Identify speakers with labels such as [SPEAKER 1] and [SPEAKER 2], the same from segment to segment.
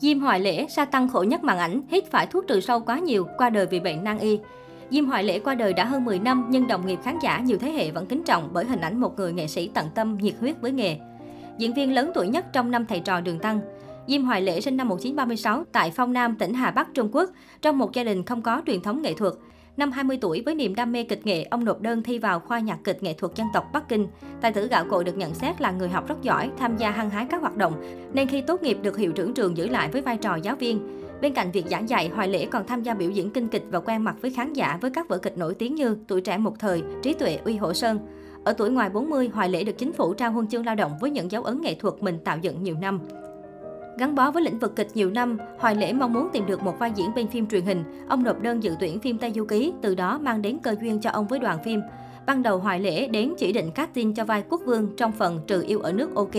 [SPEAKER 1] Diêm Hoài Lễ, sa tăng khổ nhất màn ảnh, hít phải thuốc trừ sâu quá nhiều, qua đời vì bệnh nan y. Diêm Hoài Lễ qua đời đã hơn 10 năm nhưng đồng nghiệp khán giả nhiều thế hệ vẫn kính trọng bởi hình ảnh một người nghệ sĩ tận tâm, nhiệt huyết với nghề. Diễn viên lớn tuổi nhất trong năm thầy trò Đường Tăng. Diêm Hoài Lễ sinh năm 1936 tại Phong Nam, tỉnh Hà Bắc, Trung Quốc, trong một gia đình không có truyền thống nghệ thuật. Năm 20 tuổi, với niềm đam mê kịch nghệ, ông nộp đơn thi vào khoa nhạc kịch nghệ thuật dân tộc Bắc Kinh. Tài tử gạo cội được nhận xét là người học rất giỏi, tham gia hăng hái các hoạt động, nên khi tốt nghiệp được hiệu trưởng trường giữ lại với vai trò giáo viên. Bên cạnh việc giảng dạy, Hoài Lễ còn tham gia biểu diễn kinh kịch và quen mặt với khán giả với các vở kịch nổi tiếng như Tuổi trẻ một thời, Trí tuệ uy hổ sơn. Ở tuổi ngoài 40, Hoài Lễ được chính phủ trao huân chương lao động với những dấu ấn nghệ thuật mình tạo dựng nhiều năm. Gắn bó với lĩnh vực kịch nhiều năm, Hoài Lễ mong muốn tìm được một vai diễn bên phim truyền hình. Ông nộp đơn dự tuyển phim Tây Du Ký, từ đó mang đến cơ duyên cho ông với đoàn phim. Ban đầu Hoài Lễ đến chỉ định casting cho vai quốc vương trong phần Trừ yêu ở nước OK.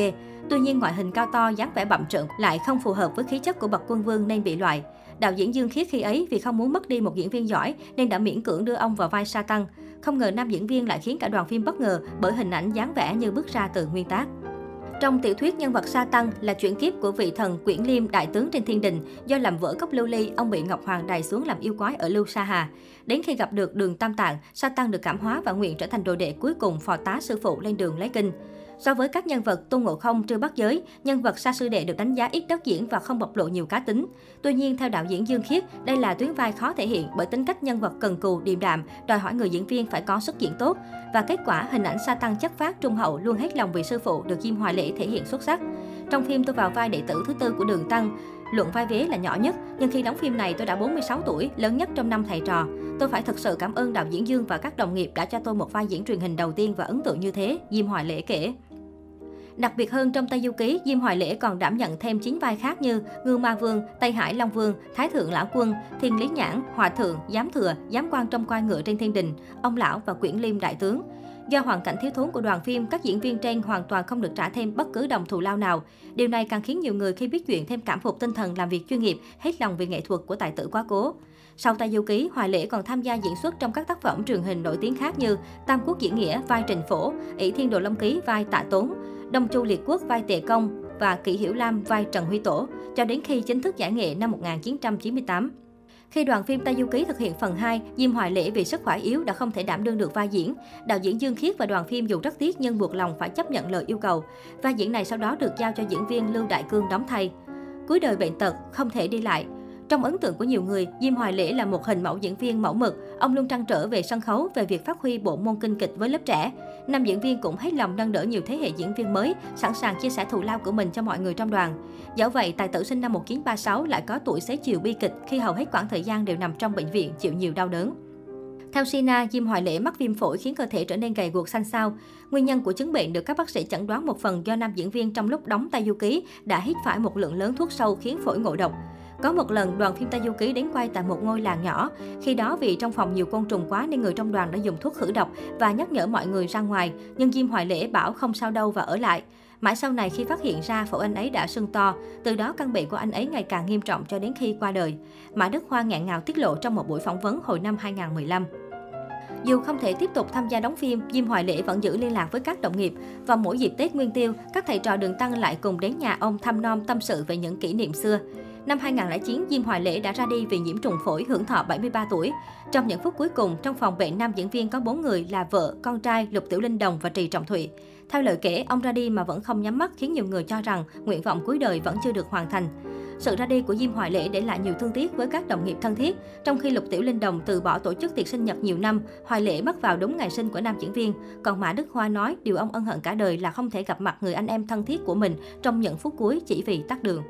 [SPEAKER 1] Tuy nhiên ngoại hình cao to, dáng vẻ bậm trợn lại không phù hợp với khí chất của bậc quân vương nên bị loại. Đạo diễn Dương Khiết khi ấy vì không muốn mất đi một diễn viên giỏi nên đã miễn cưỡng đưa ông vào vai sa tăng. Không ngờ nam diễn viên lại khiến cả đoàn phim bất ngờ bởi hình ảnh dáng vẻ như bước ra từ nguyên tác. Trong tiểu thuyết nhân vật Sa Tăng là chuyển kiếp của vị thần Quyển Liêm đại tướng trên thiên đình, do làm vỡ cốc lưu ly, ông bị Ngọc Hoàng đày xuống làm yêu quái ở Lưu Sa Hà. Đến khi gặp được đường Tam Tạng, Sa Tăng được cảm hóa và nguyện trở thành đồ đệ cuối cùng phò tá sư phụ lên đường lấy kinh. So với các nhân vật Tôn Ngộ Không, Trư Bắc Giới, nhân vật Sa Sư Đệ được đánh giá ít đất diễn và không bộc lộ nhiều cá tính. Tuy nhiên, theo đạo diễn Dương Khiết, đây là tuyến vai khó thể hiện bởi tính cách nhân vật cần cù, điềm đạm, đòi hỏi người diễn viên phải có sức diễn tốt. Và kết quả, hình ảnh Sa Tăng chất phát trung hậu luôn hết lòng vì sư phụ được Diêm Hoài Lễ thể hiện xuất sắc. Trong phim tôi vào vai đệ tử thứ tư của Đường Tăng, luận vai vế là nhỏ nhất, nhưng khi đóng phim này tôi đã 46 tuổi, lớn nhất trong năm thầy trò. Tôi phải thật sự cảm ơn đạo diễn Dương và các đồng nghiệp đã cho tôi một vai diễn truyền hình đầu tiên và ấn tượng như thế, Diêm Hoài Lễ kể. Đặc biệt hơn trong Tây Du Ký, Diêm Hoài Lễ còn đảm nhận thêm 9 vai khác như Ngư Ma Vương, Tây Hải Long Vương, Thái Thượng Lão Quân, Thiên Lý Nhãn, Hòa Thượng, Giám Thừa, Giám quan trong quan ngựa trên thiên đình, Ông Lão và Quyển Liêm Đại Tướng. Do hoàn cảnh thiếu thốn của đoàn phim, các diễn viên trên hoàn toàn không được trả thêm bất cứ đồng thù lao nào. Điều này càng khiến nhiều người khi biết chuyện thêm cảm phục tinh thần làm việc chuyên nghiệp, hết lòng vì nghệ thuật của tài tử quá cố. Sau Tây Du Ký, Hoài Lễ còn tham gia diễn xuất trong các tác phẩm truyền hình nổi tiếng khác như Tam Quốc Diễn Nghĩa vai Trình Phổ, ỷ Thiên Đồ Long Ký vai Tạ Tốn, Đông Chu Liệt Quốc vai Tề Công và Kỷ Hiểu Lam vai Trần Huy Tổ, cho đến khi chính thức giải nghệ năm 1998. Khi đoàn phim Tây Du Ký thực hiện phần 2, Diêm Hoài Lễ vì sức khỏe yếu đã không thể đảm đương được vai diễn. Đạo diễn Dương Khiết và đoàn phim dù rất tiếc nhưng buộc lòng phải chấp nhận lời yêu cầu. Vai diễn này sau đó được giao cho diễn viên Lưu Đại Cương đóng thay. Cuối đời bệnh tật, không thể đi lại, trong ấn tượng của nhiều người, Diêm Hoài Lễ là một hình mẫu diễn viên mẫu mực. Ông luôn trăn trở về sân khấu, về việc phát huy bộ môn kinh kịch với lớp trẻ. Nam diễn viên cũng hết lòng nâng đỡ nhiều thế hệ diễn viên mới, sẵn sàng chia sẻ thù lao của mình cho mọi người trong đoàn. Dẫu vậy, tài tử sinh năm 1936 lại có tuổi xế chiều bi kịch khi hầu hết quãng thời gian đều nằm trong bệnh viện chịu nhiều đau đớn. Theo Sina, Diêm Hoài Lễ mắc viêm phổi khiến cơ thể trở nên gầy guộc xanh xao. Nguyên nhân của chứng bệnh được các bác sĩ chẩn đoán một phần do nam diễn viên trong lúc đóng tay du ký đã hít phải một lượng lớn thuốc sâu khiến phổi ngộ độc. Có một lần, đoàn phim Tây Du Ký đến quay tại một ngôi làng nhỏ. Khi đó vì trong phòng nhiều côn trùng quá nên người trong đoàn đã dùng thuốc khử độc và nhắc nhở mọi người ra ngoài. Nhưng Diêm Hoài Lễ bảo không sao đâu và ở lại. Mãi sau này khi phát hiện ra phổi anh ấy đã sưng to, từ đó căn bệnh của anh ấy ngày càng nghiêm trọng cho đến khi qua đời. Mã Đức Hoa ngạn ngào tiết lộ trong một buổi phỏng vấn hồi năm 2015. Dù không thể tiếp tục tham gia đóng phim, Diêm Hoài Lễ vẫn giữ liên lạc với các đồng nghiệp. Và mỗi dịp Tết Nguyên Tiêu, các thầy trò Đường Tăng lại cùng đến nhà ông thăm nom tâm sự về những kỷ niệm xưa. Năm 2009, Diêm Hoài Lễ đã ra đi vì nhiễm trùng phổi hưởng thọ 73 tuổi. Trong những phút cuối cùng, trong phòng bệnh nam diễn viên có 4 người là vợ, con trai Lục Tiểu Linh Đồng và Trì Trọng Thụy. Theo lời kể, ông ra đi mà vẫn không nhắm mắt khiến nhiều người cho rằng nguyện vọng cuối đời vẫn chưa được hoàn thành. Sự ra đi của Diêm Hoài Lễ để lại nhiều thương tiếc với các đồng nghiệp thân thiết. Trong khi Lục Tiểu Linh Đồng từ bỏ tổ chức tiệc sinh nhật nhiều năm, Hoài Lễ mất vào đúng ngày sinh của nam diễn viên. Còn Mã Đức Hoa nói điều ông ân hận cả đời là không thể gặp mặt người anh em thân thiết của mình trong những phút cuối chỉ vì tắt đường.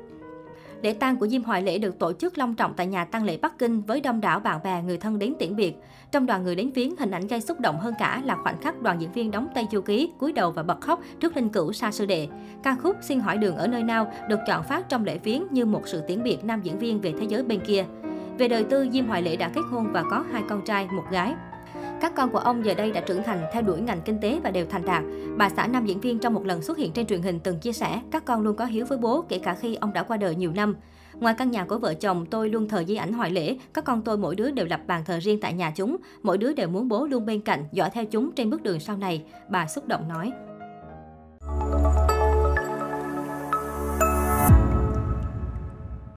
[SPEAKER 1] Lễ tang của Diêm Hoài Lễ được tổ chức long trọng tại nhà tang lễ Bắc Kinh với đông đảo bạn bè người thân đến tiễn biệt. Trong đoàn người đến viếng, hình ảnh gây xúc động hơn cả là khoảnh khắc đoàn diễn viên đóng Tây Du Ký cúi đầu và bật khóc trước linh cữu Sa Sư Đệ. Ca khúc Xin hỏi đường ở nơi nào được chọn phát trong lễ viếng như một sự tiễn biệt nam diễn viên về thế giới bên kia. Về đời tư, Diêm Hoài Lễ đã kết hôn và có hai con trai, một gái. Các con của ông giờ đây đã trưởng thành, theo đuổi ngành kinh tế và đều thành đạt. Bà xã nam diễn viên trong một lần xuất hiện trên truyền hình từng chia sẻ, các con luôn có hiếu với bố kể cả khi ông đã qua đời nhiều năm. Ngoài căn nhà của vợ chồng, tôi luôn thờ di ảnh hoài lễ. Các con tôi mỗi đứa đều lập bàn thờ riêng tại nhà chúng. Mỗi đứa đều muốn bố luôn bên cạnh, dõi theo chúng trên bước đường sau này. Bà xúc động nói.